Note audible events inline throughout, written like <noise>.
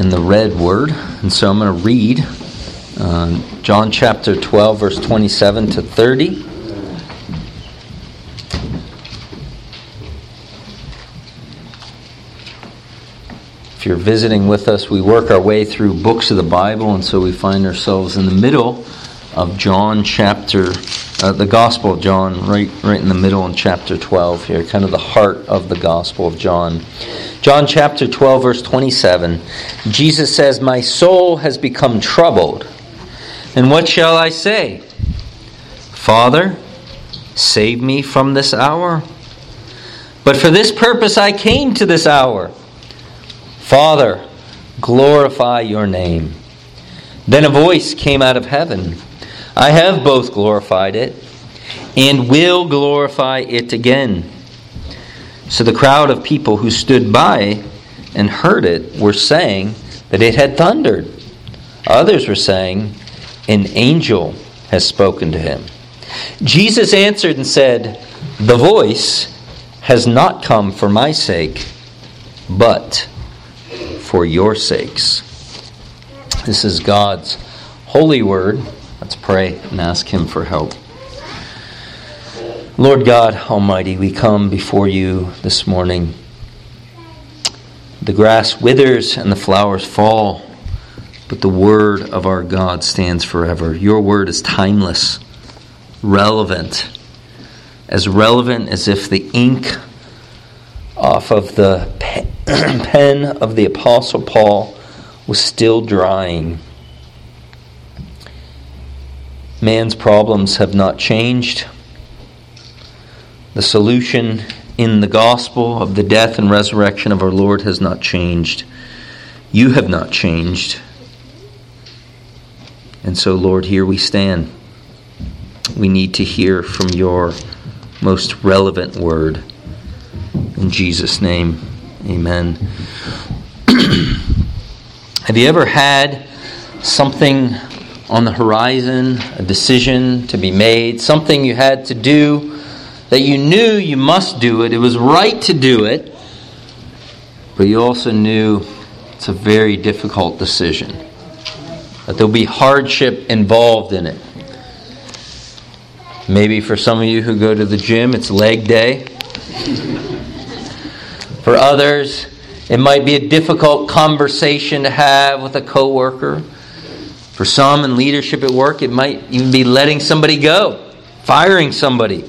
in the red word. And so I'm going to read uh, John chapter 12, verse 27 to 30. If you're visiting with us, we work our way through books of the Bible, and so we find ourselves in the middle of John chapter, uh, the Gospel of John, right, right in the middle in chapter 12 here, kind of the heart of the Gospel of John. John chapter 12, verse 27, Jesus says, My soul has become troubled. And what shall I say? Father, save me from this hour. But for this purpose I came to this hour. Father, glorify your name. Then a voice came out of heaven I have both glorified it and will glorify it again. So the crowd of people who stood by and heard it were saying that it had thundered. Others were saying, An angel has spoken to him. Jesus answered and said, The voice has not come for my sake, but for your sakes. This is God's holy word. Let's pray and ask Him for help. Lord God Almighty, we come before you this morning. The grass withers and the flowers fall, but the word of our God stands forever. Your word is timeless, relevant, as relevant as if the ink off of the <clears throat> pen of the Apostle Paul was still drying. Man's problems have not changed. The solution in the gospel of the death and resurrection of our Lord has not changed. You have not changed. And so, Lord, here we stand. We need to hear from your most relevant word. In Jesus' name. Amen. <clears throat> Have you ever had something on the horizon, a decision to be made, something you had to do that you knew you must do it, it was right to do it, but you also knew it's a very difficult decision, that there'll be hardship involved in it. Maybe for some of you who go to the gym, it's leg day. For others, it might be a difficult conversation to have with a coworker. For some in leadership at work, it might even be letting somebody go, firing somebody.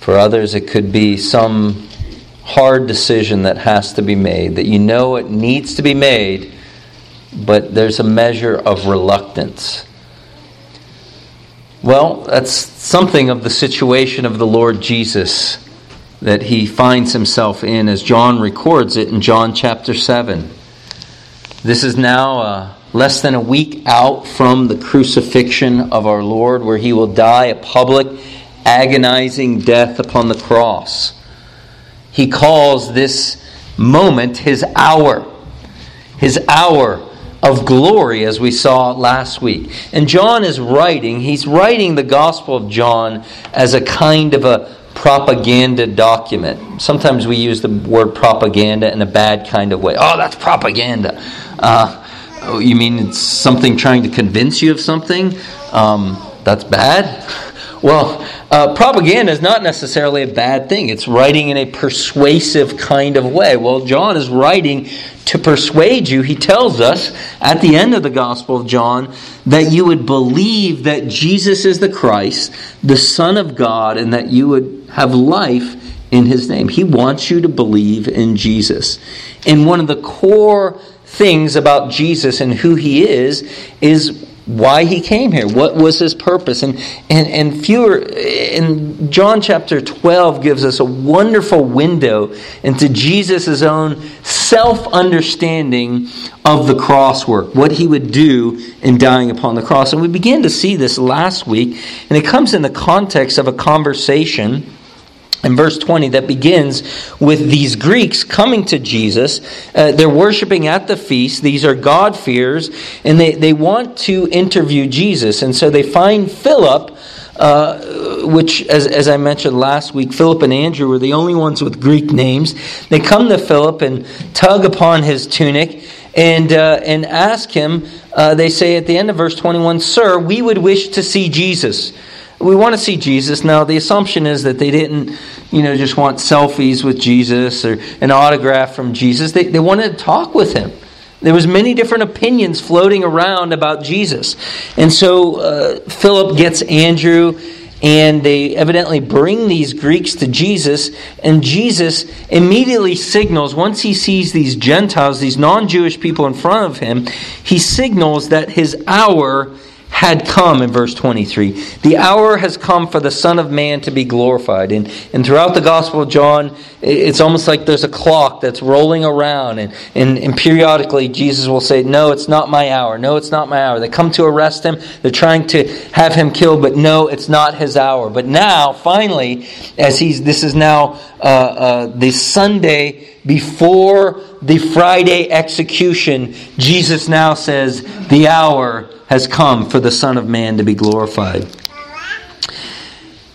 For others, it could be some hard decision that has to be made, that you know it needs to be made, but there's a measure of reluctance. Well, that's something of the situation of the Lord Jesus that he finds himself in as John records it in John chapter 7. This is now uh, less than a week out from the crucifixion of our Lord, where he will die a public, agonizing death upon the cross. He calls this moment his hour, his hour of glory, as we saw last week. And John is writing, he's writing the Gospel of John as a kind of a propaganda document. Sometimes we use the word propaganda in a bad kind of way. Oh, that's propaganda. Uh, oh, you mean it's something trying to convince you of something? Um, that's bad? <laughs> Well, uh, propaganda is not necessarily a bad thing. It's writing in a persuasive kind of way. Well, John is writing to persuade you. He tells us at the end of the Gospel of John that you would believe that Jesus is the Christ, the Son of God, and that you would have life in his name. He wants you to believe in Jesus. And one of the core things about Jesus and who he is is why he came here. What was his purpose? And and and fewer in John chapter 12 gives us a wonderful window into Jesus' own self-understanding of the cross work, what he would do in dying upon the cross. And we began to see this last week, and it comes in the context of a conversation in verse 20 that begins with these Greeks coming to Jesus. Uh, they're worshiping at the feast. These are God-fearers, and they, they want to interview Jesus. And so they find Philip uh, which, as, as I mentioned last week, Philip and Andrew were the only ones with Greek names. They come to Philip and tug upon his tunic and, uh, and ask him, uh, they say at the end of verse 21, Sir, we would wish to see Jesus. We want to see Jesus. Now, the assumption is that they didn't, you know, just want selfies with Jesus or an autograph from Jesus. They, they wanted to talk with him. There was many different opinions floating around about Jesus. And so uh, Philip gets Andrew and they evidently bring these Greeks to Jesus, and Jesus immediately signals, once he sees these Gentiles, these non Jewish people in front of him, he signals that his hour had come in verse 23. The hour has come for the Son of Man to be glorified. And, and throughout the Gospel of John, it's almost like there's a clock that's rolling around. And, and, and periodically, Jesus will say, No, it's not my hour. No, it's not my hour. They come to arrest him. They're trying to have him killed, but no, it's not his hour. But now, finally, as he's, this is now uh, uh, the Sunday before the Friday execution, Jesus now says, The hour has come for the Son of Man to be glorified.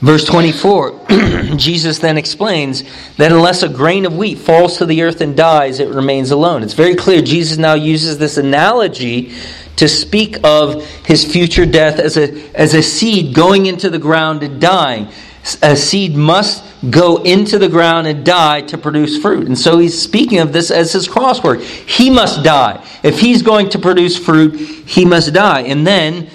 Verse 24, <clears throat> Jesus then explains that unless a grain of wheat falls to the earth and dies, it remains alone. It's very clear. Jesus now uses this analogy to speak of his future death as a, as a seed going into the ground and dying. A seed must go into the ground and die to produce fruit. And so he's speaking of this as his cross work. He must die. If he's going to produce fruit, he must die. And then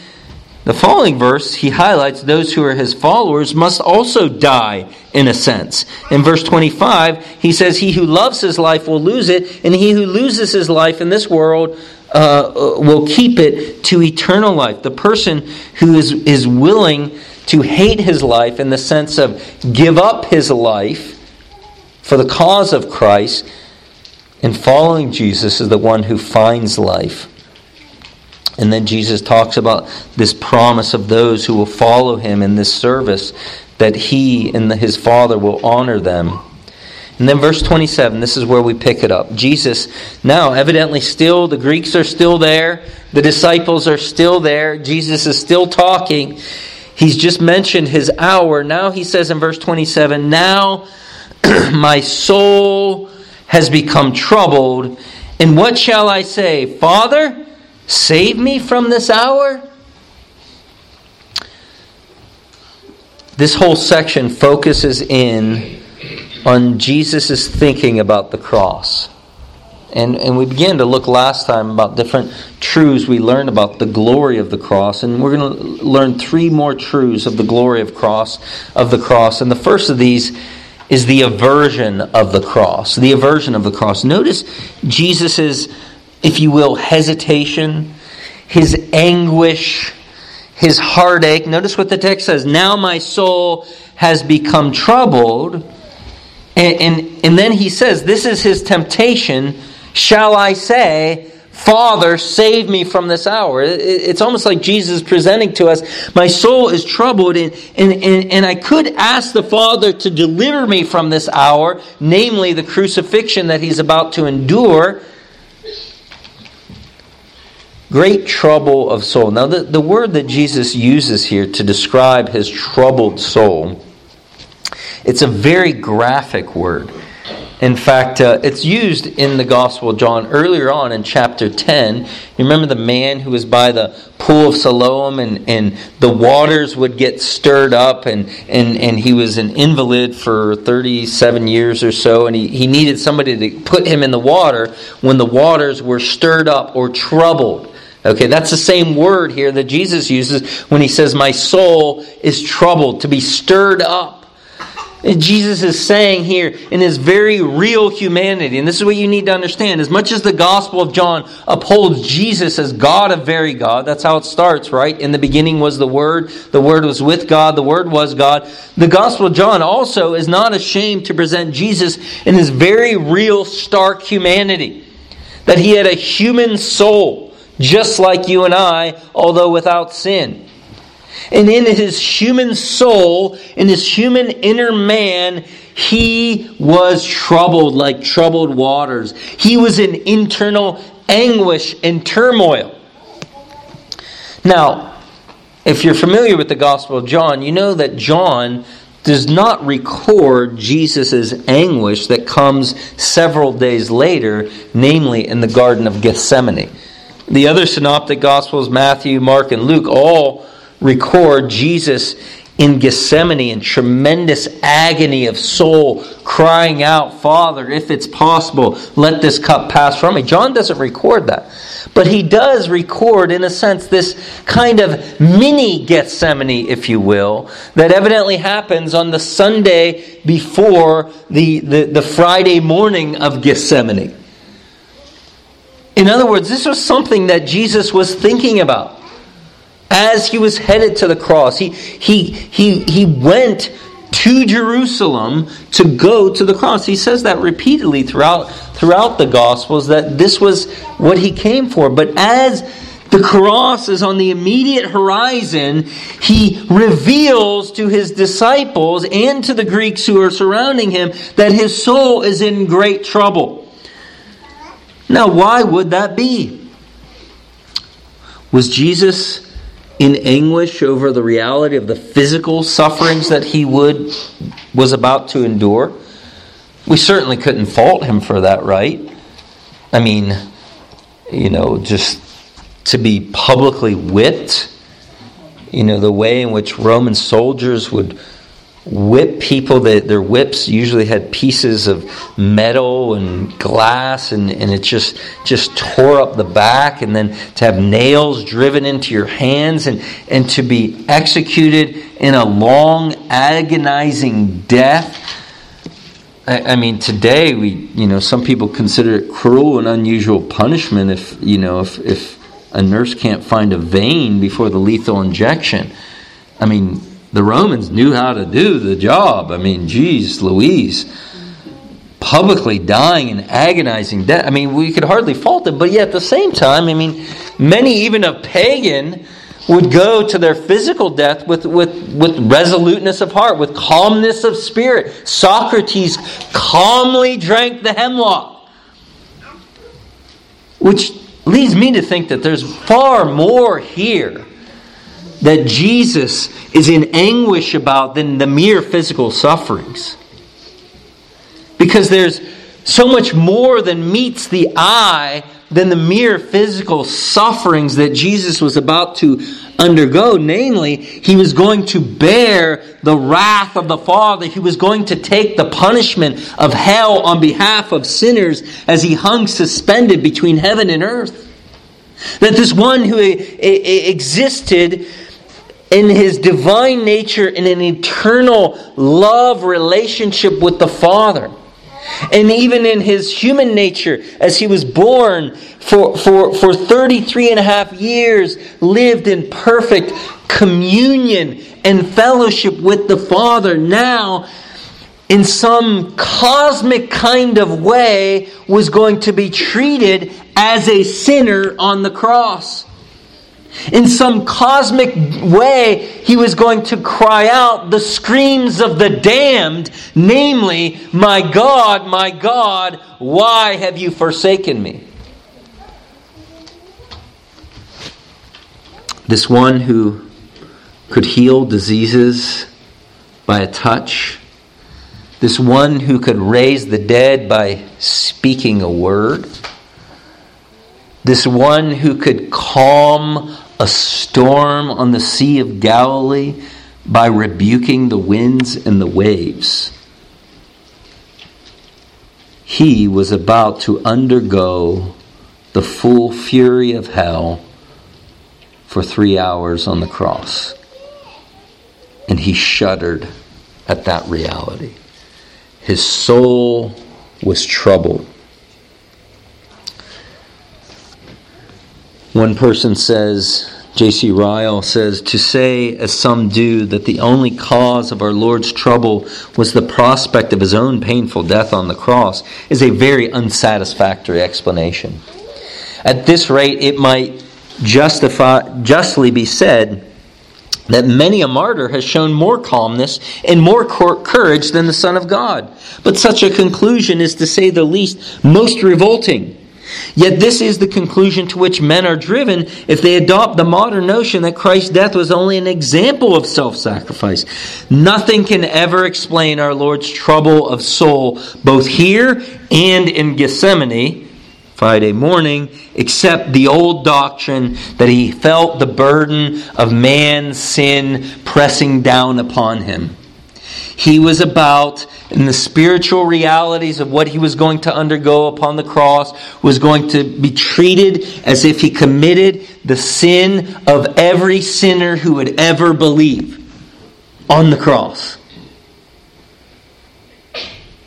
the following verse, he highlights those who are his followers must also die in a sense. In verse 25, he says, He who loves his life will lose it, and he who loses his life in this world uh, will keep it to eternal life. The person who is, is willing to hate his life in the sense of give up his life for the cause of Christ and following Jesus is the one who finds life. And then Jesus talks about this promise of those who will follow him in this service that he and his Father will honor them. And then verse 27, this is where we pick it up. Jesus, now evidently still, the Greeks are still there, the disciples are still there, Jesus is still talking. He's just mentioned his hour. Now he says in verse 27 Now <clears throat> my soul has become troubled. And what shall I say? Father, save me from this hour? This whole section focuses in on Jesus' thinking about the cross. And, and we began to look last time about different truths we learned about the glory of the cross. And we're going to learn three more truths of the glory of cross of the cross. And the first of these is the aversion of the cross. The aversion of the cross. Notice Jesus' if you will, hesitation, his anguish, his heartache. Notice what the text says. Now my soul has become troubled. And, and, and then he says, This is his temptation shall I say, Father, save me from this hour. It's almost like Jesus presenting to us, My soul is troubled, and, and, and, and, I could ask the Father to deliver me from this hour, namely the crucifixion that he's about to endure. Great trouble of soul. Now, the, the word that Jesus uses here to describe his troubled soul, it's a very graphic word. In fact, uh, it's used in the Gospel of John earlier on in chapter 10. You remember the man who was by the pool of Siloam and, and the waters would get stirred up, and, and, and he was an invalid for 37 years or so, and he, he needed somebody to put him in the water when the waters were stirred up or troubled. Okay, that's the same word here that Jesus uses when he says, My soul is troubled, to be stirred up. Jesus is saying here in his very real humanity, and this is what you need to understand. As much as the Gospel of John upholds Jesus as God of very God, that's how it starts, right? In the beginning was the Word, the Word was with God, the Word was God. The Gospel of John also is not ashamed to present Jesus in his very real, stark humanity. That he had a human soul, just like you and I, although without sin. And in his human soul, in his human inner man, he was troubled like troubled waters. He was in internal anguish and turmoil. Now, If you're familiar with the Gospel of John, you know that John does not record Jesus' anguish that comes several days later, namely in the Garden of Gethsemane. The other synoptic Gospels, Matthew, Mark, and Luke, all record Jesus in Gethsemane in tremendous agony of soul, crying out, Father, if it's possible, let this cup pass from me. John doesn't record that. But he does record, in a sense, this kind of mini Gethsemane, if you will, that evidently happens on the Sunday before the, the, the Friday morning of Gethsemane. In other words, this was something that Jesus was thinking about as he was headed to the cross. He, he, he, he went to Jerusalem to go to the cross. He says that repeatedly throughout, throughout the Gospels that this was what he came for. But as the cross is on the immediate horizon, he reveals to his disciples and to the Greeks who are surrounding him that his soul is in great trouble. Now, why would that be? Was Jesus in anguish over the reality of the physical sufferings that he would was about to endure. We certainly couldn't fault him for that, right? I mean, you know, just to be publicly whipped, you know, the way in which Roman soldiers would whip people that their whips usually had pieces of metal and glass and, and it just just tore up the back and then to have nails driven into your hands and, and to be executed in a long agonizing death. I, I mean today we you know some people consider it cruel and unusual punishment if you know if, if a nurse can't find a vein before the lethal injection. I mean the Romans knew how to do the job. I mean, geez, Louise. Publicly dying and agonizing death. I mean, we could hardly fault them, but yet at the same time, I mean, many, even a pagan, would go to their physical death with, with, with resoluteness of heart, with calmness of spirit. Socrates calmly drank the hemlock. Which leads me to think that there's far more here that Jesus is in anguish about than the mere physical sufferings. Because there's so much more than meets the eye than the mere physical sufferings that Jesus was about to undergo. Namely, he was going to bear the wrath of the Father. He was going to take the punishment of hell on behalf of sinners as he hung suspended between heaven and earth. That this one who existed in his divine nature in an eternal love relationship with the Father. And even in his human nature, as he was born for, for, for 33 and a half years, lived in perfect communion and fellowship with the Father, now, in some cosmic kind of way, was going to be treated as a sinner on the cross. In some cosmic way, he was going to cry out the screams of the damned, namely, My God, my God, why have you forsaken me? This one who could heal diseases by a touch, this one who could raise the dead by speaking a word, this one who could calm a storm on the Sea of Galilee by rebuking the winds and the waves. He was about to undergo the full fury of hell for three hours on the cross. And he shuddered at that reality. His soul was troubled. One person says, J.C. Ryle says, to say, as some do, that the only cause of our Lord's trouble was the prospect of his own painful death on the cross is a very unsatisfactory explanation. At this rate, it might justify, justly be said that many a martyr has shown more calmness and more courage than the Son of God. But such a conclusion is, to say the least, most revolting Yet this is the conclusion to which men are driven if they adopt the modern notion that Christ's death was only an example of self sacrifice. Nothing can ever explain our Lord's trouble of soul, both here and in Gethsemane, Friday morning, except the old doctrine that he felt the burden of man's sin pressing down upon him. He was about, in the spiritual realities of what he was going to undergo upon the cross, was going to be treated as if he committed the sin of every sinner who would ever believe on the cross.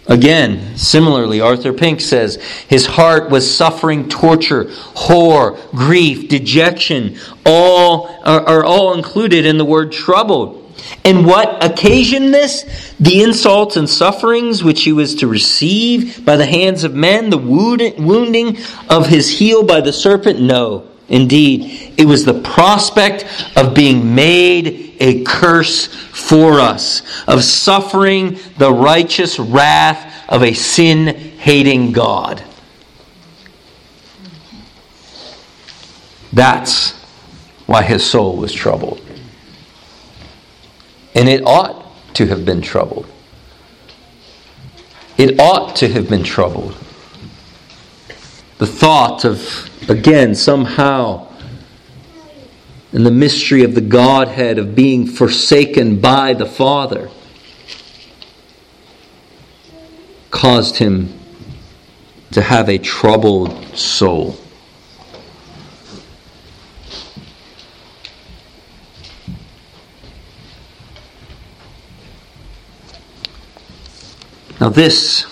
Again, similarly, Arthur Pink says his heart was suffering torture, horror, grief, dejection, all are, are all included in the word troubled. And what occasioned this? The insults and sufferings which he was to receive by the hands of men, the wounding of his heel by the serpent? No. Indeed, it was the prospect of being made a curse for us, of suffering the righteous wrath of a sin hating God. That's why his soul was troubled. And it ought to have been troubled. It ought to have been troubled. The thought of, again, somehow, in the mystery of the Godhead of being forsaken by the Father, caused him to have a troubled soul. Now, this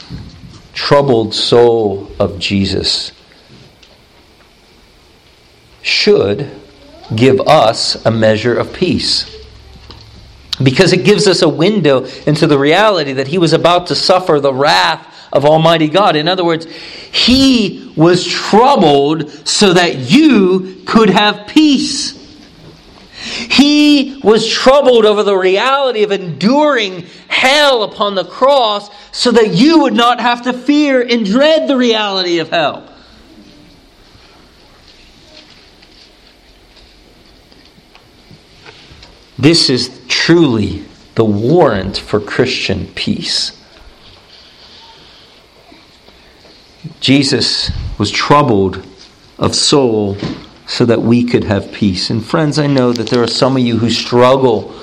troubled soul of Jesus should give us a measure of peace. Because it gives us a window into the reality that he was about to suffer the wrath of Almighty God. In other words, he was troubled so that you could have peace. He was troubled over the reality of enduring hell upon the cross so that you would not have to fear and dread the reality of hell. This is truly the warrant for Christian peace. Jesus was troubled of soul so that we could have peace. And friends, I know that there are some of you who struggle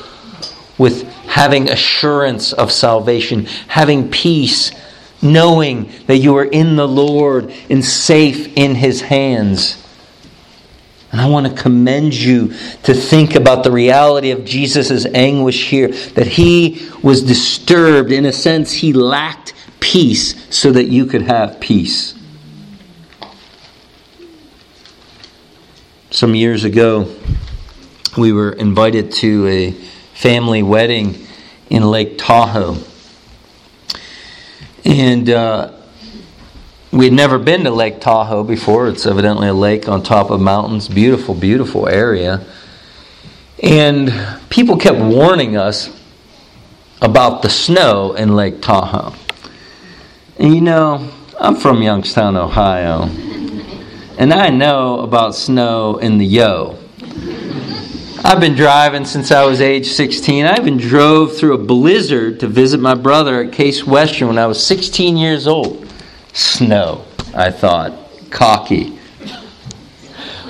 with having assurance of salvation, having peace, knowing that you are in the Lord and safe in His hands. And I want to commend you to think about the reality of Jesus' anguish here, that he was disturbed. In a sense, he lacked peace so that you could have peace. Some years ago, we were invited to a family wedding in Lake Tahoe. And uh, we had never been to Lake Tahoe before. It's evidently a lake on top of mountains. Beautiful, beautiful area. And people kept warning us about the snow in Lake Tahoe. And you know, I'm from Youngstown, Ohio. And I know about snow in the yo. I've been driving since I was age 16. I even drove through a blizzard to visit my brother at Case Western when I was 16 years old. Snow, I thought. Cocky.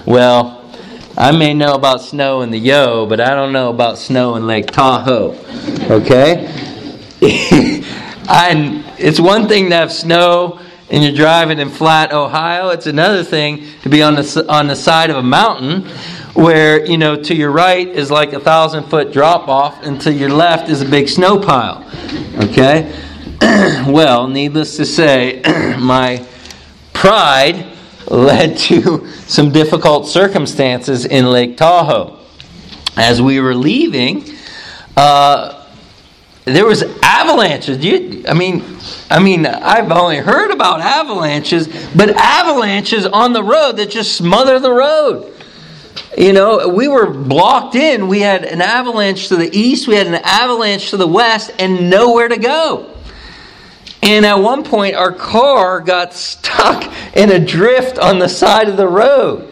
Well, I may know about snow in the yo, but I don't know about snow in Lake Tahoe. Okay? <laughs> I, it's one thing to have snow and you're driving in flat Ohio. It's another thing to be on the on the side of a mountain where you know to your right is like a thousand foot drop off, and to your left is a big snow pile. Okay. <clears throat> well, needless to say, <clears throat> my pride led to some difficult circumstances in Lake Tahoe. As we were leaving, uh, there was avalanches. You, I mean, I mean, I've only heard about avalanches, but avalanches on the road that just smother the road. You know, we were blocked in. We had an avalanche to the east, we had an avalanche to the west, and nowhere to go. And at one point, our car got stuck in a drift on the side of the road.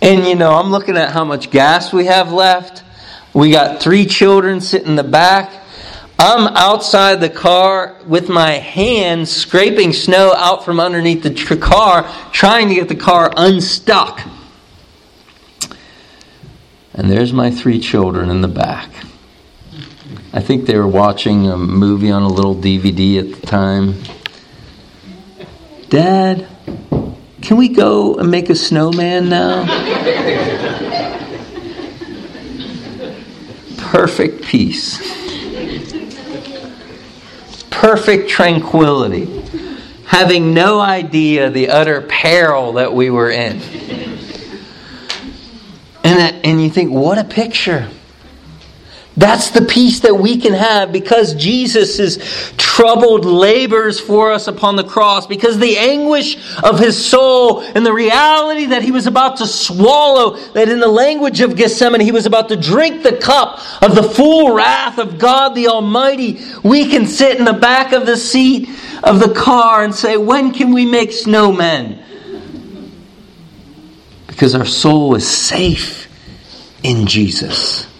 And you know, I'm looking at how much gas we have left. We got three children sitting in the back. I'm outside the car with my hands scraping snow out from underneath the car, trying to get the car unstuck. And there's my three children in the back. I think they were watching a movie on a little DVD at the time. Dad, can we go and make a snowman now? Perfect peace. Perfect tranquility. Having no idea the utter peril that we were in. And, that, and you think, what a picture. That's the peace that we can have because Jesus' troubled labors for us upon the cross, because the anguish of his soul and the reality that he was about to swallow, that in the language of Gethsemane, he was about to drink the cup of the full wrath of God the Almighty. We can sit in the back of the seat of the car and say, When can we make snowmen? Because our soul is safe in Jesus.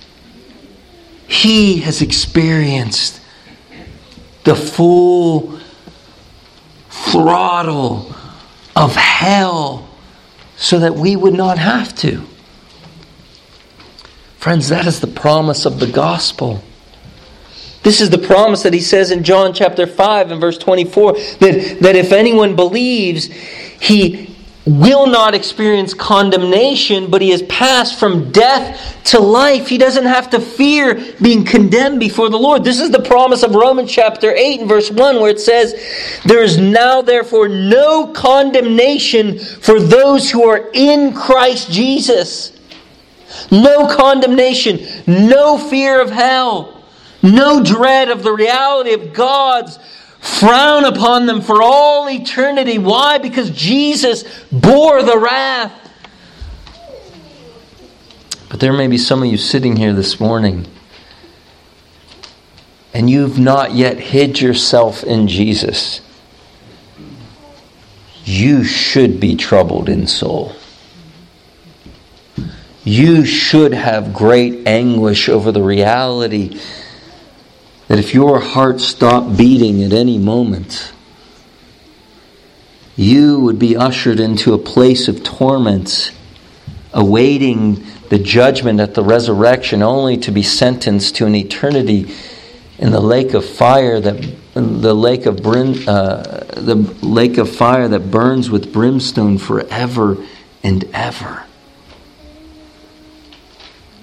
He has experienced the full throttle of hell so that we would not have to. Friends, that is the promise of the gospel. This is the promise that he says in John chapter 5 and verse 24 that, that if anyone believes, he will not experience condemnation, but he has passed from death to life. He doesn't have to fear being condemned before the Lord. This is the promise of Romans chapter 8 and verse 1, where it says, There is now therefore no condemnation for those who are in Christ Jesus. No condemnation, no fear of hell, no dread of the reality of God's frown upon them for all eternity. Why? Because Jesus bore the wrath. But there may be some of you sitting here this morning and you've not yet hid yourself in Jesus. You should be troubled in soul. You should have great anguish over the reality that if your heart stopped beating at any moment, you would be ushered into a place of torment, awaiting the judgment at the resurrection, only to be sentenced to an eternity in the lake of fire that the lake of brim, uh, the lake of fire that burns with brimstone forever and ever.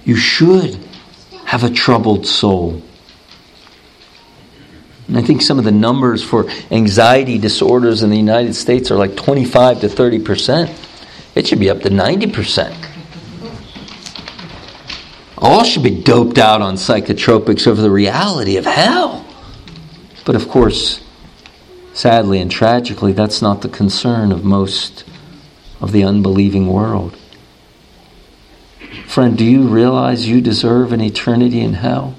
You should have a troubled soul. And I think some of the numbers for anxiety disorders in the United States are like 25 to 30 percent. It should be up to 90 percent. All should be doped out on psychotropics over the reality of hell. But of course, sadly and tragically, that's not the concern of most of the unbelieving world. Friend, do you realize you deserve an eternity in hell?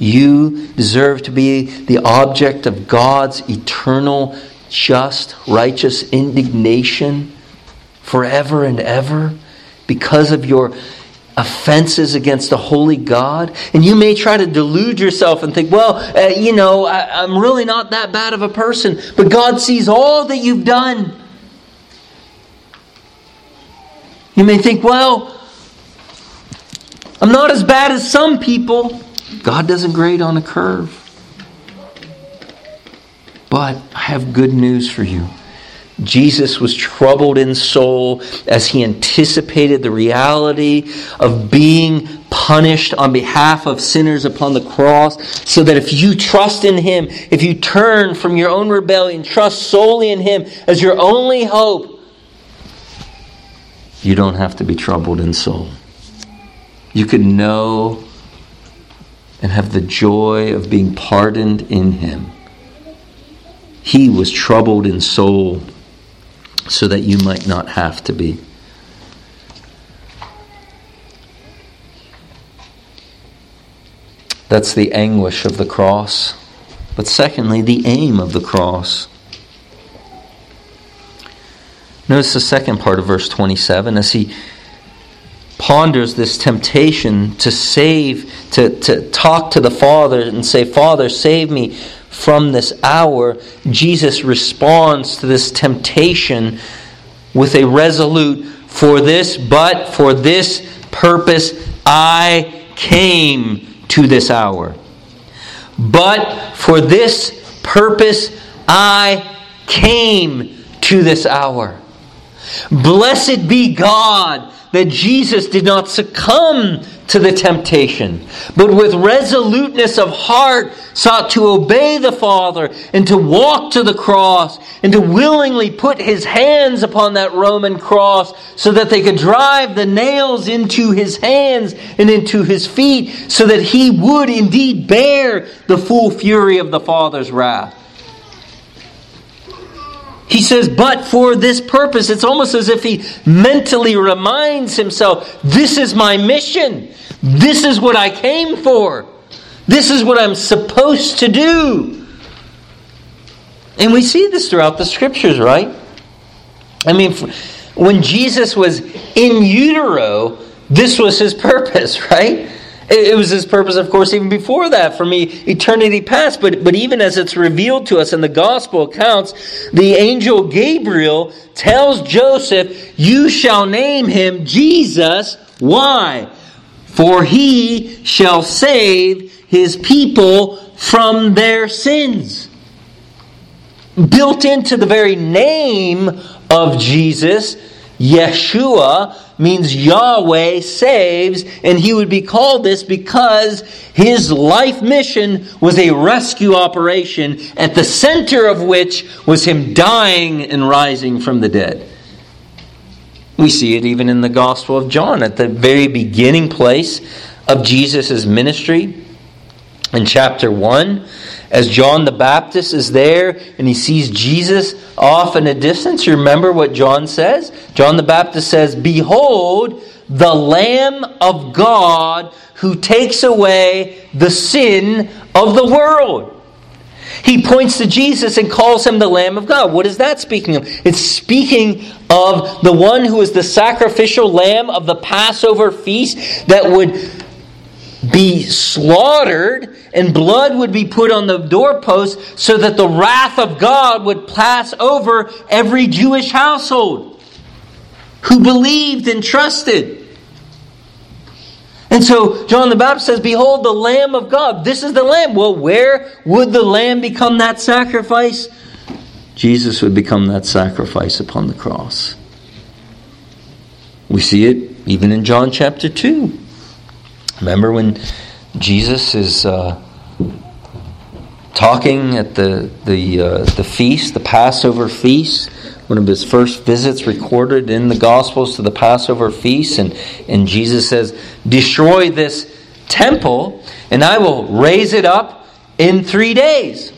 You deserve to be the object of God's eternal, just, righteous indignation forever and ever because of your offenses against a holy God. And you may try to delude yourself and think, well, uh, you know, I, I'm really not that bad of a person. But God sees all that you've done. You may think, well, I'm not as bad as some people. God doesn't grade on a curve. But I have good news for you. Jesus was troubled in soul as he anticipated the reality of being punished on behalf of sinners upon the cross, so that if you trust in him, if you turn from your own rebellion, trust solely in him as your only hope, you don't have to be troubled in soul. You can know and have the joy of being pardoned in him. He was troubled in soul so that you might not have to be. That's the anguish of the cross. but secondly, the aim of the cross. Notice the second part of verse 27 as he ponders this temptation to save, to, to talk to the Father and say, Father, save me from this hour. Jesus responds to this temptation with a resolute, For this, but for this purpose I came to this hour. But for this purpose I came to this hour. Blessed be God that Jesus did not succumb to the temptation, but with resoluteness of heart sought to obey the Father and to walk to the cross and to willingly put his hands upon that Roman cross so that they could drive the nails into his hands and into his feet so that he would indeed bear the full fury of the Father's wrath. He says, but for this purpose, it's almost as if he mentally reminds himself, this is my mission. This is what I came for. This is what I'm supposed to do. And we see this throughout the scriptures, right? I mean, when Jesus was in utero, this was his purpose, <laughs> right? It was his purpose, of course, even before that, from eternity past. But, but even as it's revealed to us in the gospel accounts, the angel Gabriel tells Joseph, You shall name him Jesus. Why? For he shall save his people from their sins. Built into the very name of Jesus, Yeshua, means Yahweh saves, and he would be called this because his life mission was a rescue operation, at the center of which was him dying and rising from the dead. We see it even in the Gospel of John, at the very beginning place of Jesus' ministry. In chapter 1, as John the Baptist is there and he sees Jesus off in a distance, remember what John says? John the Baptist says, Behold, the Lamb of God who takes away the sin of the world. He points to Jesus and calls him the Lamb of God. What is that speaking of? It's speaking of the one who is the sacrificial lamb of the Passover feast that would be slaughtered and blood would be put on the doorpost so that the wrath of God would pass over every Jewish household who believed and trusted. And so John the Baptist says, Behold, the Lamb of God. This is the Lamb. Well, where would the Lamb become that sacrifice? Jesus would become that sacrifice upon the cross. We see it even in John chapter 2. Remember when Jesus is uh, talking at the the uh, the feast, the Passover feast, one of his first visits recorded in the Gospels to the Passover feast, and and Jesus says, "Destroy this temple, and I will raise it up in three days."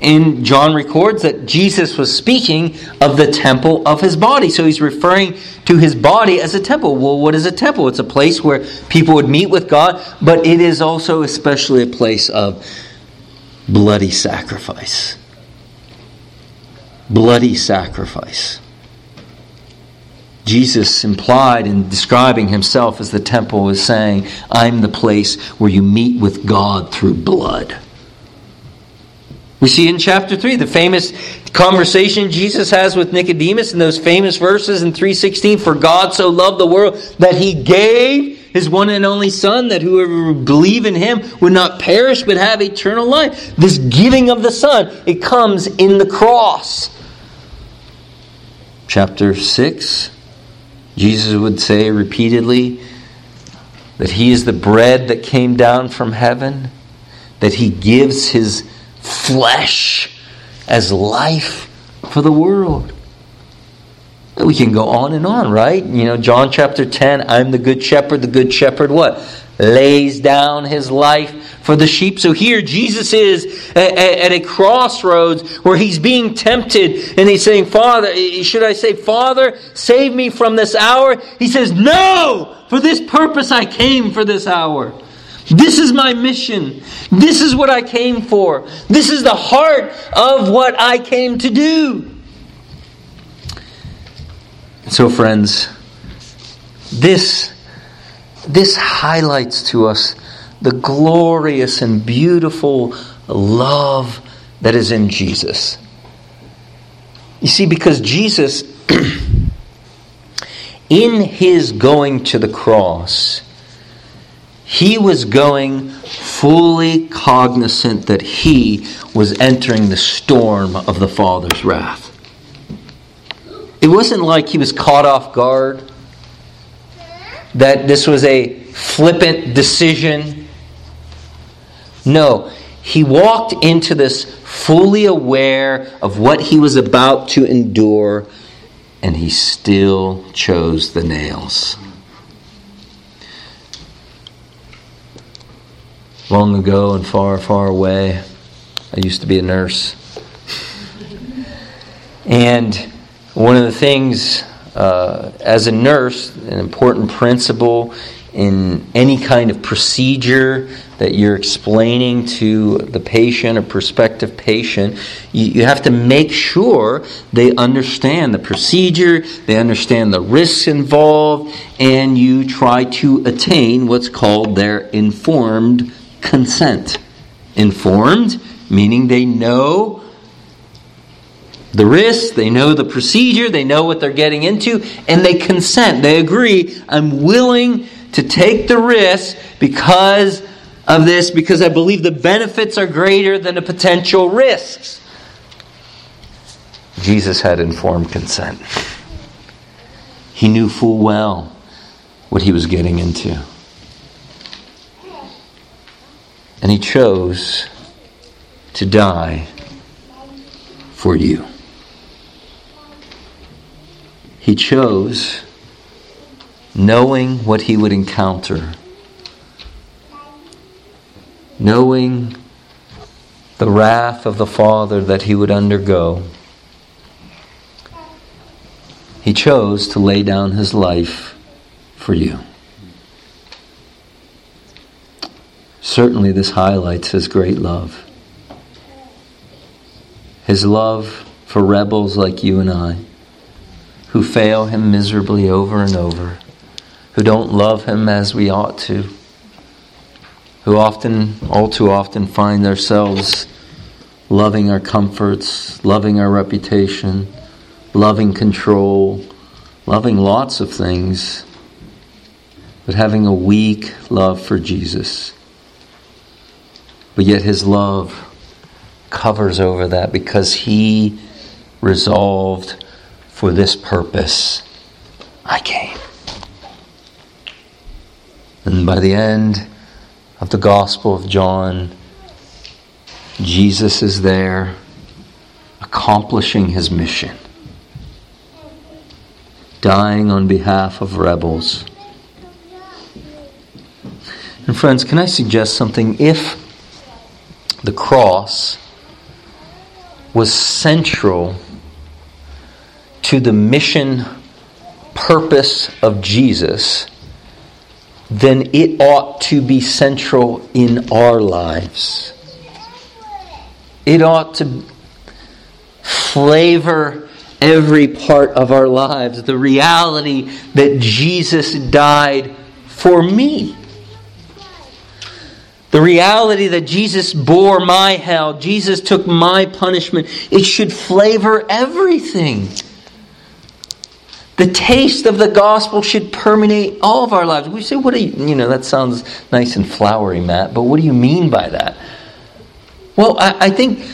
And John records that Jesus was speaking of the temple of his body. So he's referring to his body as a temple. Well, what is a temple? It's a place where people would meet with God, but it is also especially a place of bloody sacrifice. Bloody sacrifice. Jesus implied in describing himself as the temple was saying, I'm the place where you meet with God through blood. We see in chapter 3 the famous conversation Jesus has with Nicodemus in those famous verses in 316 For God so loved the world that he gave his one and only Son, that whoever would believe in him would not perish but have eternal life. This giving of the Son, it comes in the cross. Chapter 6, Jesus would say repeatedly that he is the bread that came down from heaven, that he gives his flesh as life for the world. We can go on and on, right? You know, John chapter 10, I'm the good shepherd. The good shepherd, what? Lays down his life for the sheep. So here, Jesus is at a crossroads where he's being tempted and he's saying, Father, should I say, Father, save me from this hour? He says, No! For this purpose I came for this hour. This is my mission. This is what I came for. This is the heart of what I came to do. So, friends, this, this highlights to us the glorious and beautiful love that is in Jesus. You see, because Jesus, <clears throat> in his going to the cross, he was going fully cognizant that he was entering the storm of the Father's wrath. It wasn't like he was caught off guard, that this was a flippant decision. No, he walked into this fully aware of what he was about to endure, and he still chose the nails. Long ago and far, far away, I used to be a nurse. And one of the things uh, as a nurse, an important principle in any kind of procedure that you're explaining to the patient or prospective patient, you, you have to make sure they understand the procedure, they understand the risks involved, and you try to attain what's called their informed consent. Informed, meaning they know the risks, they know the procedure, they know what they're getting into, and they consent. They agree, I'm willing to take the risk because of this, because I believe the benefits are greater than the potential risks. Jesus had informed consent. He knew full well what he was getting into. And he chose to die for you. He chose knowing what he would encounter, knowing the wrath of the Father that he would undergo. He chose to lay down his life for you. Certainly, this highlights his great love. His love for rebels like you and I, who fail him miserably over and over, who don't love him as we ought to, who often, all too often, find ourselves loving our comforts, loving our reputation, loving control, loving lots of things, but having a weak love for Jesus. But yet his love covers over that because he resolved for this purpose I came. And by the end of the Gospel of John, Jesus is there accomplishing his mission, dying on behalf of rebels. And friends, can I suggest something? If the cross was central to the mission purpose of Jesus, then it ought to be central in our lives. It ought to flavor every part of our lives. The reality that Jesus died for me. The reality that Jesus bore my hell, Jesus took my punishment, it should flavor everything. The taste of the gospel should permeate all of our lives. We say, what do you, you know, that sounds nice and flowery, Matt, but what do you mean by that? Well, I, I think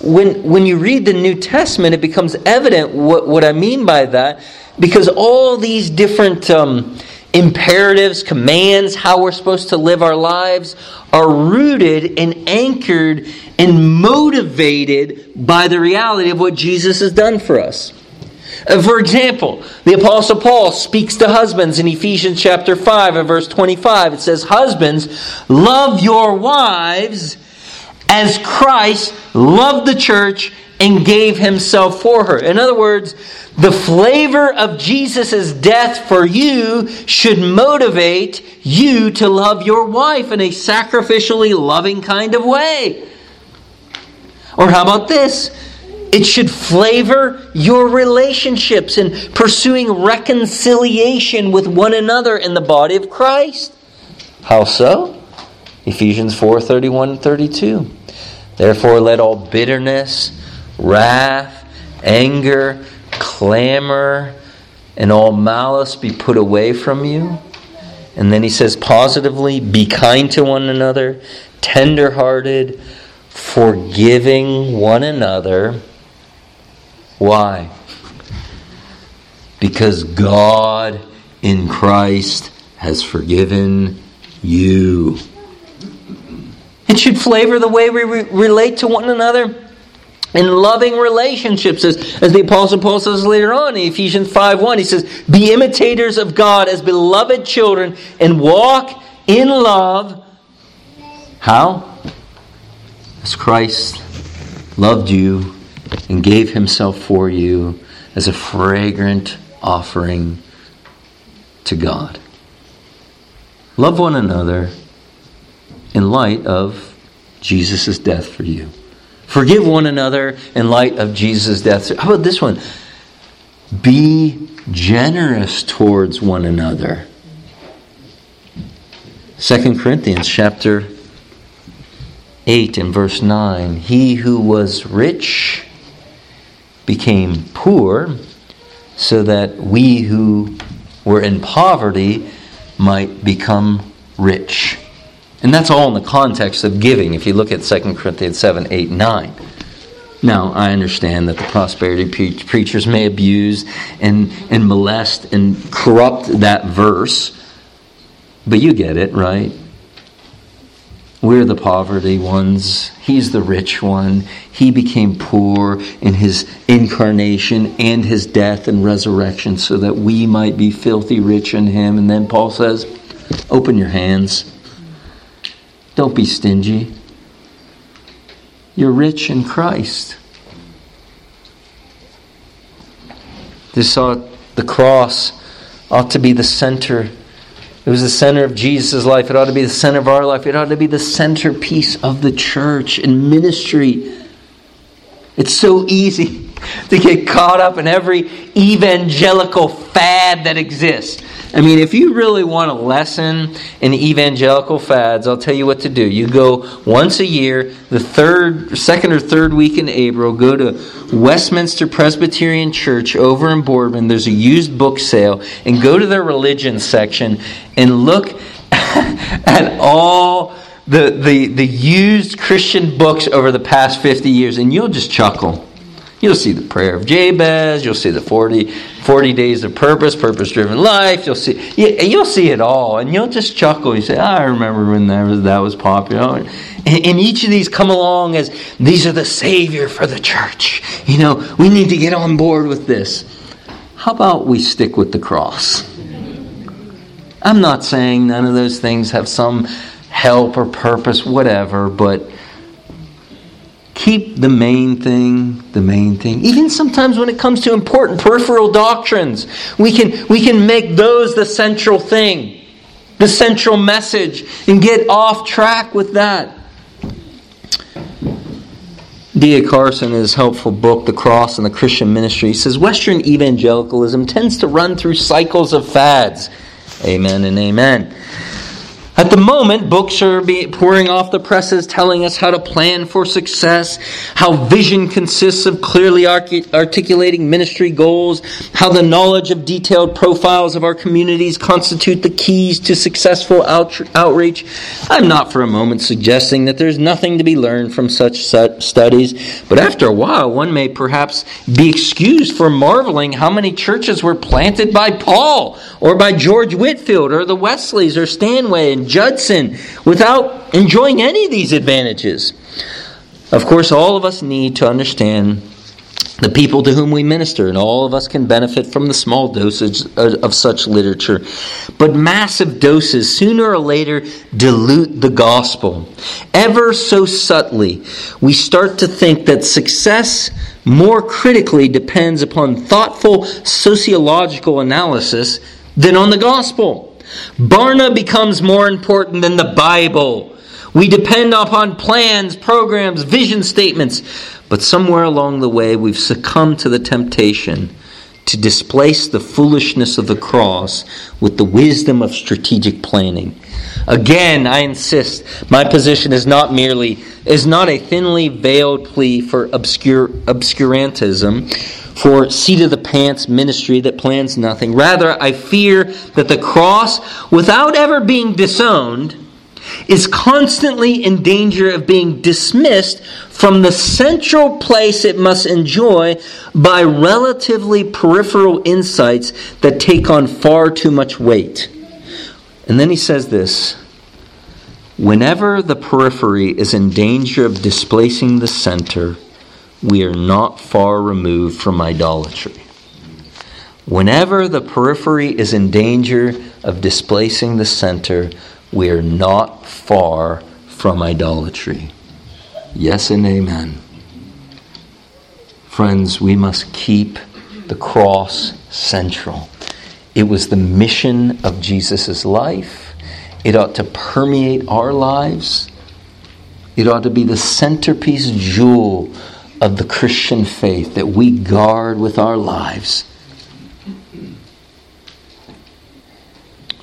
when, when you read the New Testament, it becomes evident what, what I mean by that because all these different um, imperatives, commands, how we're supposed to live our lives are rooted and anchored and motivated by the reality of what Jesus has done for us. Uh, for example, the Apostle Paul speaks to husbands in Ephesians chapter 5 and verse 25. It says, Husbands, love your wives as Christ loved the church and gave himself for her. In other words, the flavor of Jesus' death for you should motivate you to love your wife in a sacrificially loving kind of way. Or how about this? It should flavor your relationships in pursuing reconciliation with one another in the body of Christ. How so? Ephesians 4 31 32. Therefore, let all bitterness, wrath, anger, clamor, and all malice be put away from you. And then he says positively, be kind to one another, tenderhearted, forgiving one another. Why? Because God in Christ has forgiven you. It should flavor the way we re- relate to one another in loving relationships, as, as the Apostle Paul says later on in Ephesians 5 1. He says, Be imitators of God as beloved children and walk in love. How? As Christ loved you and gave himself for you as a fragrant offering to God. Love one another in light of Jesus' death for you. Forgive one another in light of Jesus' death. How about this one? Be generous towards one another. 2 Corinthians chapter 8 and verse 9. He who was rich became poor so that we who were in poverty might become rich. And that's all in the context of giving, if you look at 2 Corinthians 7, 8, 9. Now, I understand that the prosperity pre- preachers may abuse and, and molest and corrupt that verse, but you get it, right? We're the poverty ones. He's the rich one. He became poor in his incarnation and his death and resurrection so that we might be filthy rich in him. And then Paul says, Open your hands. Don't be stingy. You're rich in Christ. This ought, the cross ought to be the center. It was the center of Jesus' life. It ought to be the center of our life. It ought to be the centerpiece of the church and ministry. It's so easy to get caught up in every evangelical fad that exists. I mean, if you really want a lesson in evangelical fads, I'll tell you what to do. You go once a year, the third, second or third week in April, go to Westminster Presbyterian Church over in Boardman. There's a used book sale, and go to their religion section and look <laughs> at all the, the, the used Christian books over the past 50 years, and you'll just chuckle. You'll see the prayer of Jabez. You'll see the 40, 40 days of purpose, purpose driven life. You'll see, you'll see it all, and you'll just chuckle. You say, I remember when that was, that was popular. And, and each of these come along as these are the Savior for the church. You know, we need to get on board with this. How about we stick with the cross? I'm not saying none of those things have some help or purpose, whatever, but keep the main thing the main thing even sometimes when it comes to important peripheral doctrines we can we can make those the central thing the central message and get off track with that D.A. Carson, in his helpful book, The Cross and the Christian Ministry, says Western evangelicalism tends to run through cycles of fads. Amen and amen. At the moment, books are pouring off the presses telling us how to plan for success, how vision consists of clearly articulating ministry goals, how the knowledge of detailed profiles of our communities constitute the keys to successful outreach. I'm not for a moment suggesting that there's nothing to be learned from such studies, but after a while, one may perhaps be excused for marveling how many churches were planted by Paul or by George Whitefield or the Wesleys or Stanway and Judson without enjoying any of these advantages. Of course, all of us need to understand the people to whom we minister, and all of us can benefit from the small dosage of such literature. But massive doses, sooner or later, dilute the gospel. Ever so subtly, we start to think that success more critically depends upon thoughtful sociological analysis than on the gospel. Barna becomes more important than the Bible. We depend upon plans, programs, vision statements. But somewhere along the way, we've succumbed to the temptation to displace the foolishness of the cross with the wisdom of strategic planning. Again, I insist, my position is not merely is not a thinly veiled plea for obscure obscurantism, for seat of the pants ministry that plans nothing. Rather, I fear that the cross, without ever being disowned, is constantly in danger of being dismissed from the central place it must enjoy by relatively peripheral insights that take on far too much weight. And then he says this Whenever the periphery is in danger of displacing the center, we are not far removed from idolatry. Whenever the periphery is in danger of displacing the center, we are not far from idolatry. Yes and amen. Friends, we must keep the cross central. It was the mission of Jesus' life. It ought to permeate our lives. It ought to be the centerpiece jewel of the Christian faith that we guard with our lives.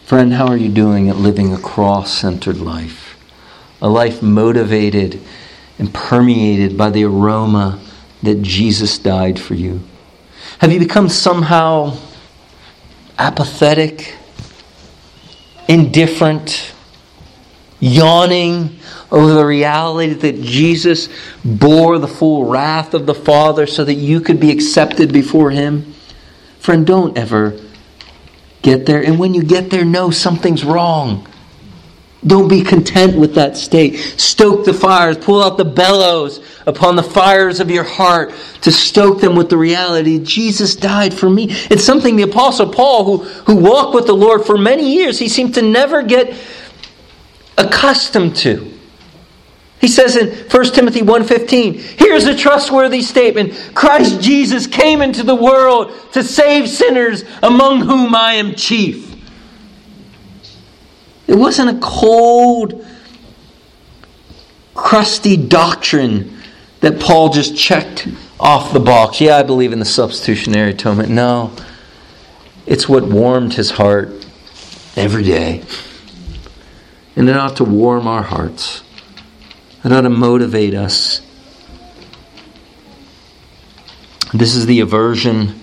Friend, how are you doing at living a cross centered life? A life motivated and permeated by the aroma that Jesus died for you? Have you become somehow apathetic, indifferent, yawning over the reality that Jesus bore the full wrath of the Father so that you could be accepted before Him? Friend, don't ever Get there. And when you get there, know something's wrong. Don't be content with that state. Stoke the fires, pull out the bellows upon the fires of your heart to stoke them with the reality Jesus died for me. It's something the Apostle Paul, who, who walked with the Lord for many years, he seemed to never get accustomed to. He says in 1 Timothy 1:15, here's a trustworthy statement. Christ Jesus came into the world to save sinners among whom I am chief. It wasn't a cold crusty doctrine that Paul just checked off the box. Yeah, I believe in the substitutionary atonement. No. It's what warmed his heart every day. And it ought to warm our hearts. It ought to motivate us. This is the aversion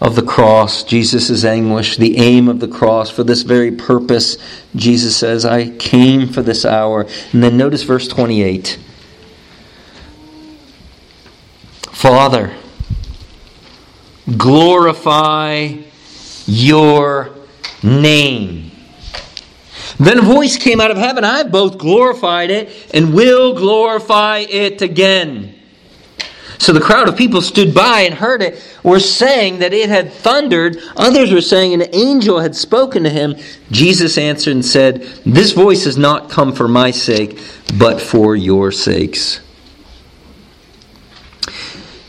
of the cross, Jesus' anguish, the aim of the cross. For this very purpose, Jesus says, I came for this hour. And then notice verse 28. Father, glorify your name. Then a voice came out of heaven I have both glorified it and will glorify it again. So the crowd of people stood by and heard it, were saying that it had thundered. Others were saying an angel had spoken to him. Jesus answered and said, This voice has not come for my sake, but for your sakes.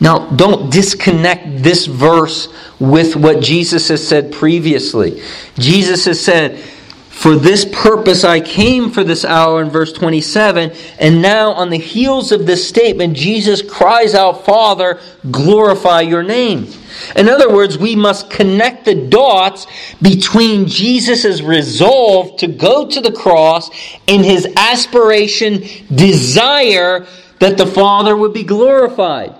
Now, don't disconnect this verse with what Jesus has said previously. Jesus has said, for this purpose I came for this hour in verse 27. And now, on the heels of this statement, Jesus cries out, Father, glorify your name. In other words, we must connect the dots between Jesus' resolve to go to the cross and his aspiration, desire that the Father would be glorified.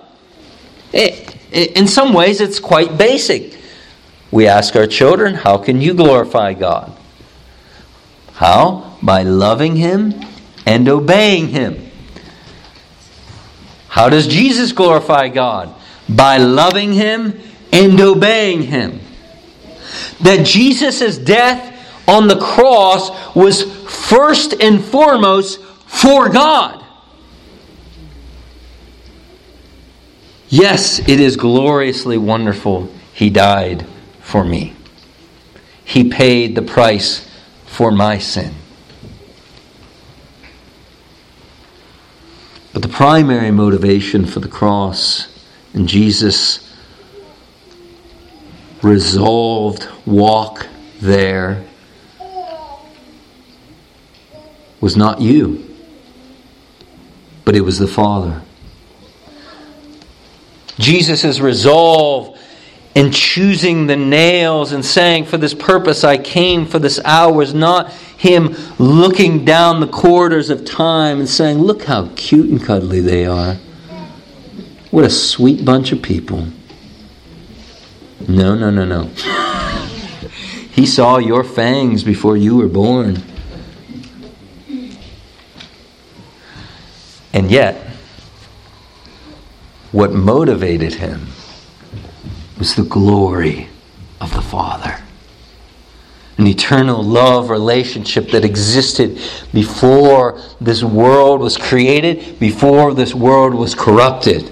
in some ways, it's quite basic. We ask our children, How can you glorify God? How? By loving Him and obeying Him. How does Jesus glorify God? By loving Him and obeying Him. That Jesus' death on the cross was first and foremost for God. Yes, it is gloriously wonderful. He died for me. He paid the price for my sin. But the primary motivation for the cross and Jesus' resolved walk there was not you, but it was the Father. Jesus' resolve in choosing the nails and saying, For this purpose I came, for this hour, was not him looking down the corridors of time and saying, Look how cute and cuddly they are. What a sweet bunch of people. No, no, no, no. he saw your fangs before you were born. And yet, what motivated him was the glory of the Father. An eternal love relationship that existed before this world was created, before this world was corrupted.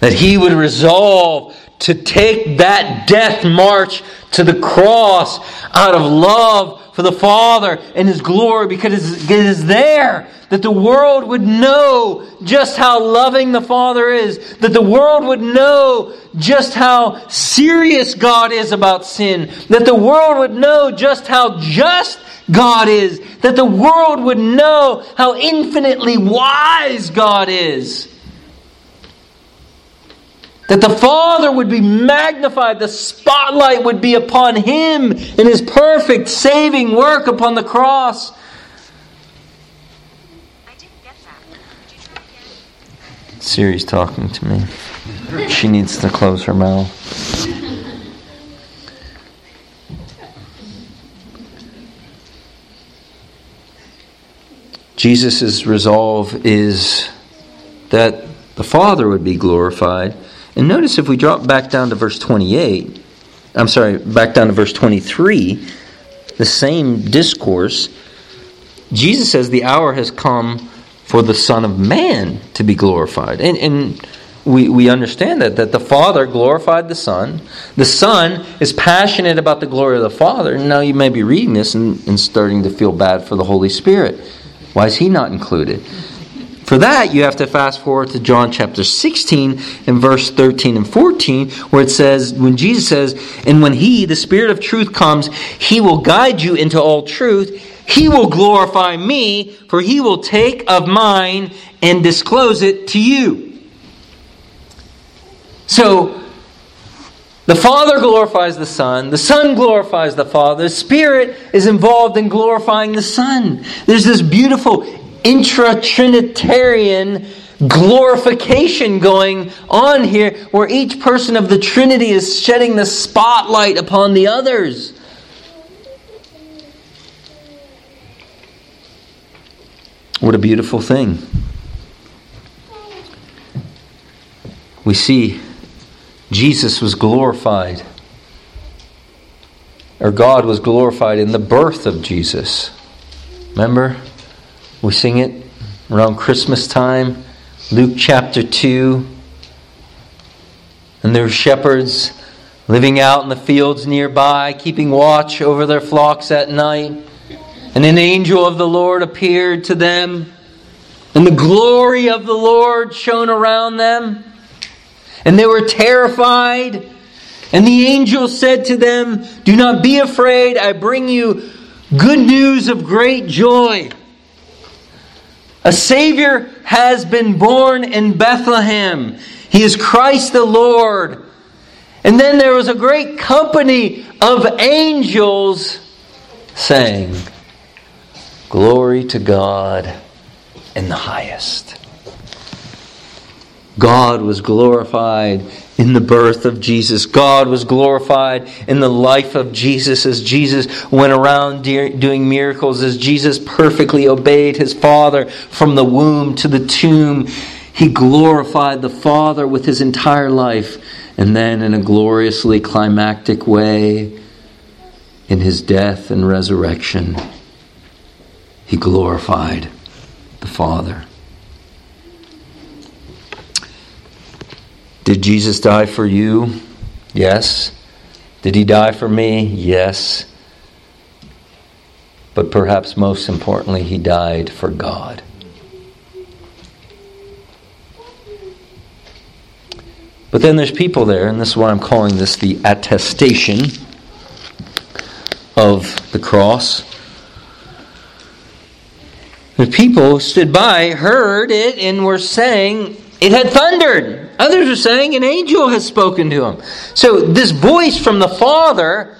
That he would resolve to take that death march to the cross out of love for the Father and His glory because it is there that the world would know just how loving the Father is, that the world would know just how serious God is about sin, that the world would know just how just God is, that the world would know how infinitely wise God is. That the Father would be magnified, the spotlight would be upon Him in His perfect saving work upon the cross. Siri's talking to me. She needs to close her mouth. Jesus' resolve is that the Father would be glorified and notice if we drop back down to verse 28, I'm sorry, back down to verse 23, the same discourse, Jesus says the hour has come for the Son of Man to be glorified. And, and we, we understand that, that the Father glorified the Son. The Son is passionate about the glory of the Father. Now you may be reading this and, and starting to feel bad for the Holy Spirit. Why is he not included? For that, you have to fast forward to John chapter 16 and verse 13 and 14, where it says, when Jesus says, And when He, the Spirit of truth, comes, He will guide you into all truth. He will glorify me, for He will take of mine and disclose it to you. So, the Father glorifies the Son. The Son glorifies the Father. The Spirit is involved in glorifying the Son. There's this beautiful intra Trinitarian glorification going on here where each person of the Trinity is shedding the spotlight upon the others. What a beautiful thing. We see Jesus was glorified, or God was glorified in the birth of Jesus. Remember? We sing it around Christmas time, Luke chapter 2. And there were shepherds living out in the fields nearby, keeping watch over their flocks at night. And an angel of the Lord appeared to them, and the glory of the Lord shone around them. And they were terrified. And the angel said to them, Do not be afraid, I bring you good news of great joy a Savior has been born in Bethlehem. He is Christ the Lord. And then there was a great company of angels saying, Glory to God in the highest. God was glorified in the birth of Jesus. God was glorified in the life of Jesus as Jesus went around doing miracles, as Jesus perfectly obeyed his Father from the womb to the tomb. He glorified the Father with his entire life. And then, in a gloriously climactic way, in his death and resurrection, he glorified the Father. Did Jesus die for you? Yes. Did he die for me? Yes. But perhaps most importantly, he died for God. But then there's people there, and this is why I'm calling this the attestation of the cross. The people stood by heard it and were saying it had thundered. Others are saying an angel has spoken to him. So this voice from the Father,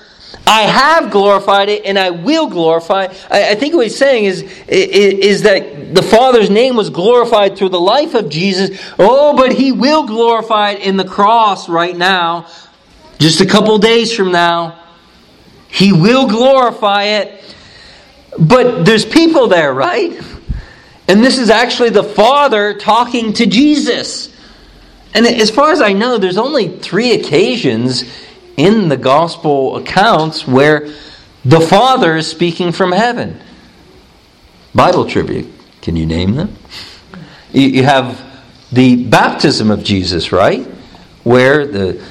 I have glorified it and I will glorify. I, think what he's saying is, is that the Father's name was glorified through the life of Jesus. Oh, but he will glorify it in the cross right now, just a couple days from now. He will glorify it. But there's people there, right? And this is actually the Father talking to Jesus. And as far as I know, there's only three occasions in the gospel accounts where the Father is speaking from heaven. Bible trivia. Can you name them? You have the baptism of Jesus, right? Where the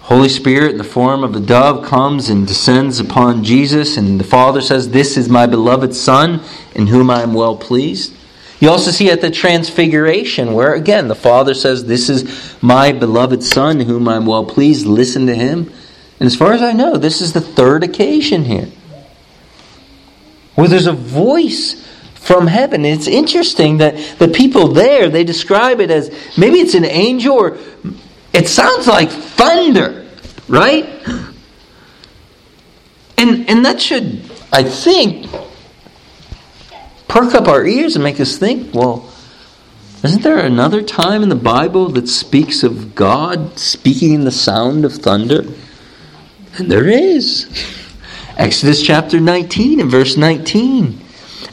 Holy Spirit in the form of a dove comes and descends upon Jesus, and the Father says, This is my beloved Son, in whom I am well pleased. You also see at the transfiguration where, again, the Father says, This is my beloved Son, whom I'm well pleased. Listen to him. And as far as I know, this is the third occasion here where there's a voice from heaven. It's interesting that the people there, they describe it as maybe it's an angel or it sounds like thunder, right? And, and that should, I think, perk up our ears and make us think, well, isn't there another time in the Bible that speaks of God speaking in the sound of thunder? And there is. Exodus chapter 19 and verse 19.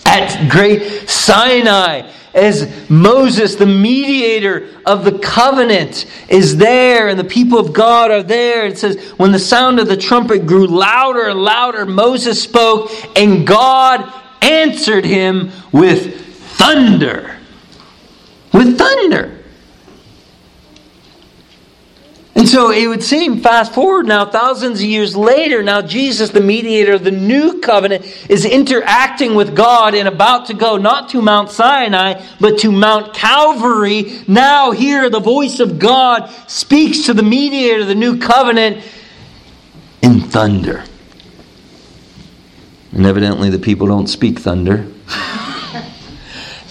At great Sinai, as Moses, the mediator of the covenant, is there and the people of God are there. It says, when the sound of the trumpet grew louder and louder, Moses spoke, and God answered him with thunder. With thunder. And so it would seem, fast forward now, thousands of years later, now Jesus, the mediator of the new covenant, is interacting with God and about to go not to Mount Sinai, but to Mount Calvary. Now, here, the voice of God speaks to the mediator of the new covenant in thunder. And evidently, the people don't speak thunder.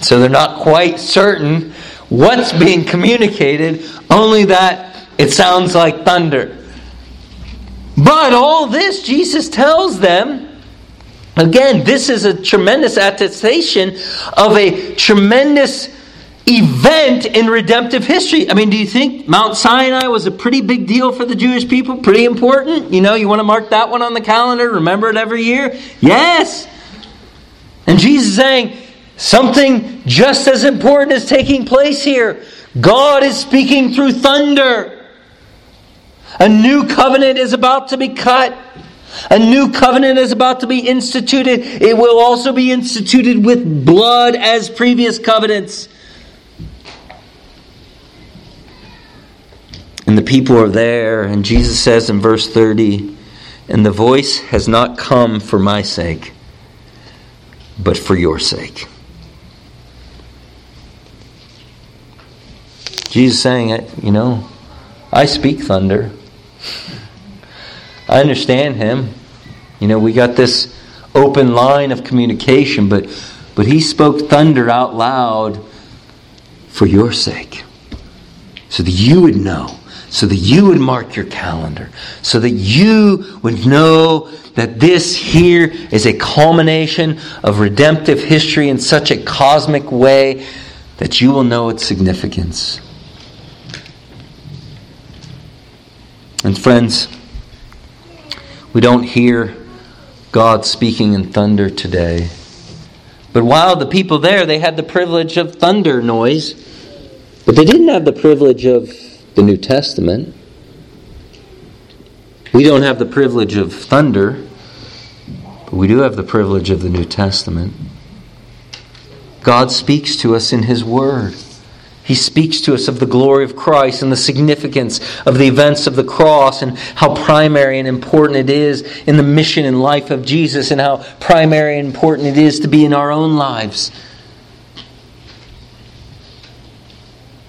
so they're not quite certain what's being communicated, only that it sounds like thunder. But all this, Jesus tells them. Again, this is a tremendous attestation of a tremendous event in redemptive history. I mean, do you think Mount Sinai was a pretty big deal for the Jewish people? Pretty important? You know, you want to mark that one on the calendar, remember it every year? Yes. And Jesus is saying something just as important is taking place here. God is speaking through thunder. A new covenant is about to be cut. A new covenant is about to be instituted. It will also be instituted with blood as previous covenants. And the people are there, and Jesus says in verse 30, And the voice has not come for my sake, but for your sake. Jesus saying, it, You know, I speak thunder. I understand him. You know, we got this open line of communication, but, but he spoke thunder out loud for your sake, so that you would know so that you would mark your calendar, so that you would know that this here is a culmination of redemptive history in such a cosmic way that you will know its significance. And friends, we don't hear God speaking in thunder today. But while the people there, they had the privilege of thunder noise, but they didn't have the privilege of the New Testament. We don't have the privilege of thunder, but we do have the privilege of the New Testament. God speaks to us in His Word. He speaks to us of the glory of Christ and the significance of the events of the cross and how primary and important it is in the mission and life of Jesus and how primary and important it is to be in our own lives.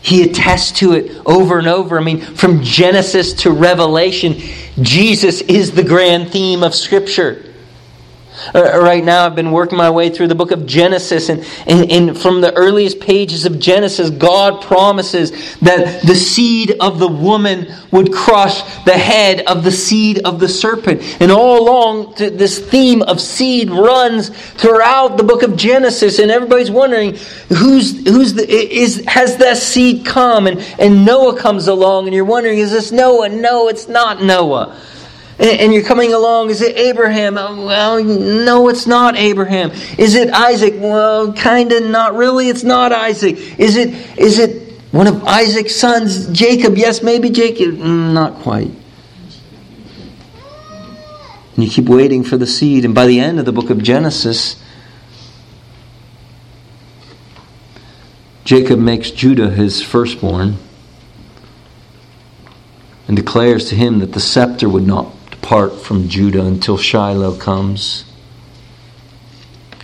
He attests to it over and over. I mean, from Genesis to Revelation, Jesus is the grand theme of Scripture. Uh, right now, I've been working my way through the book of Genesis, and, and, and from the earliest pages of Genesis, God promises that the seed of the woman would crush the head of the seed of the serpent. And all along, this theme of seed runs throughout the book of Genesis, and everybody's wondering who's, who's the, is, has that seed come? And, and Noah comes along, and you're wondering, is this Noah? No, it's not Noah and you're coming along, is it Abraham? Oh, well, no, it's not Abraham. Is it Isaac? Well, kind of not really. It's not Isaac. Is it is it one of Isaac's sons, Jacob? Yes, maybe Jacob. Mm, not quite. And you keep waiting for the seed, and by the end of the book of Genesis, Jacob makes Judah his firstborn and declares to him that the scepter would not depart from Judah until Shiloh comes.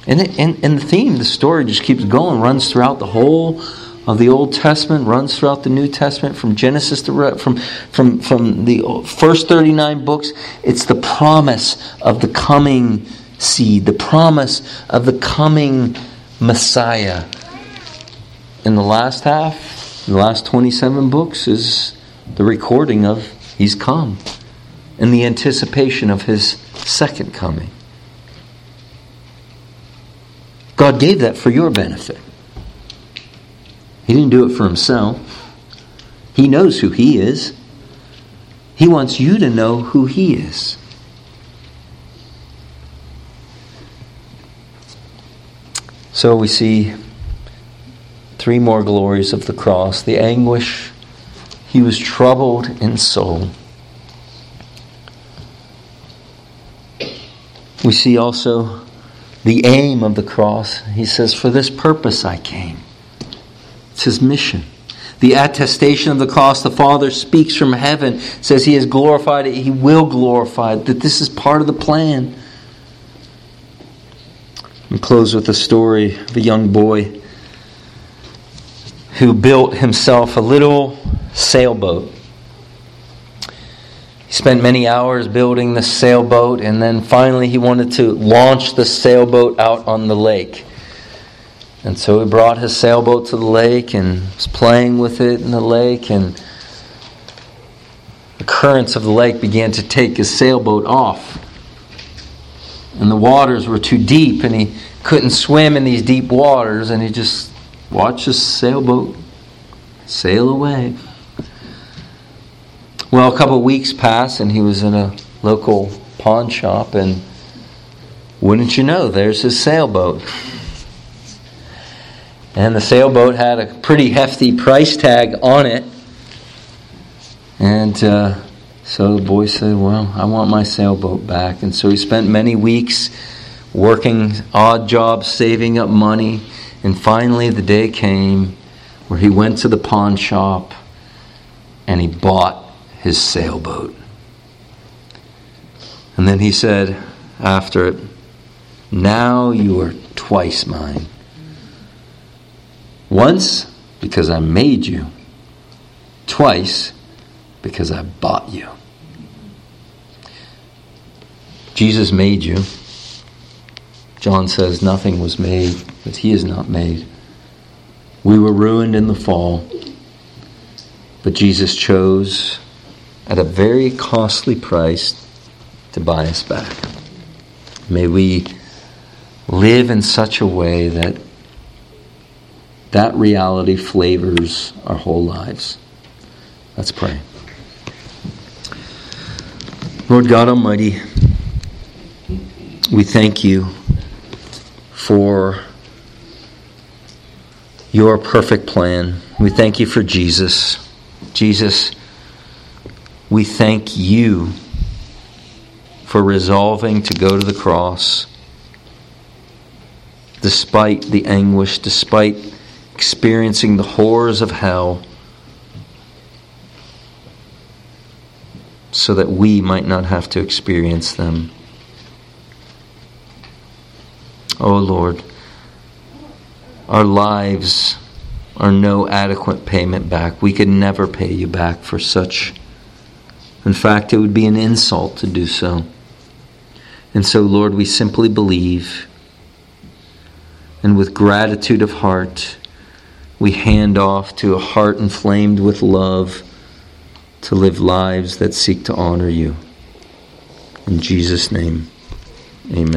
And, and, and the theme, the story just keeps going, runs throughout the whole of the Old Testament, runs throughout the New Testament, from Genesis to from, from, from the first 39 books. It's the promise of the coming seed, the promise of the coming Messiah. In the last half, the last 27 books, is the recording of He's come in the anticipation of his second coming. God gave that for your benefit. He didn't do it for himself. He knows who he is. He wants you to know who he is. So we see three more glories of the cross the anguish, he was troubled in soul. We see also the aim of the cross. He says, For this purpose I came. It's his mission. The attestation of the cross, the Father speaks from heaven, says he has glorified it, he will glorify it, that this is part of the plan. And close with a story of a young boy who built himself a little sailboat he spent many hours building the sailboat, and then finally he wanted to launch the sailboat out on the lake. And so he brought his sailboat to the lake and was playing with it in the lake, and the currents of the lake began to take his sailboat off. And the waters were too deep, and he couldn't swim in these deep waters, and he just watched his sailboat sail away. Well, a couple weeks passed, and he was in a local pawn shop, and wouldn't you know, there's his sailboat. And the sailboat had a pretty hefty price tag on it. And uh, so the boy said, Well, I want my sailboat back. And so he spent many weeks working odd jobs, saving up money. And finally, the day came where he went to the pawn shop and he bought his sailboat. And then he said after it, Now you are twice mine. Once, because I made you. Twice, because I bought you. Jesus made you. John says nothing was made that he is not made. We were ruined in the fall, but Jesus chose at a very costly price to buy us back. May we live in such a way that that reality flavors our whole lives. Let's pray. Lord God Almighty, we thank you for your perfect plan. We thank you for Jesus. Jesus, we thank you for resolving to go to the cross despite the anguish, despite experiencing the horrors of hell so that we might not have to experience them. Oh Lord, our lives are no adequate payment back. We could never pay you back for such. In fact, it would be an insult to do so. And so, Lord, we simply believe. And with gratitude of heart, we hand off to a heart inflamed with love to live lives that seek to honor you. In Jesus' name, amen.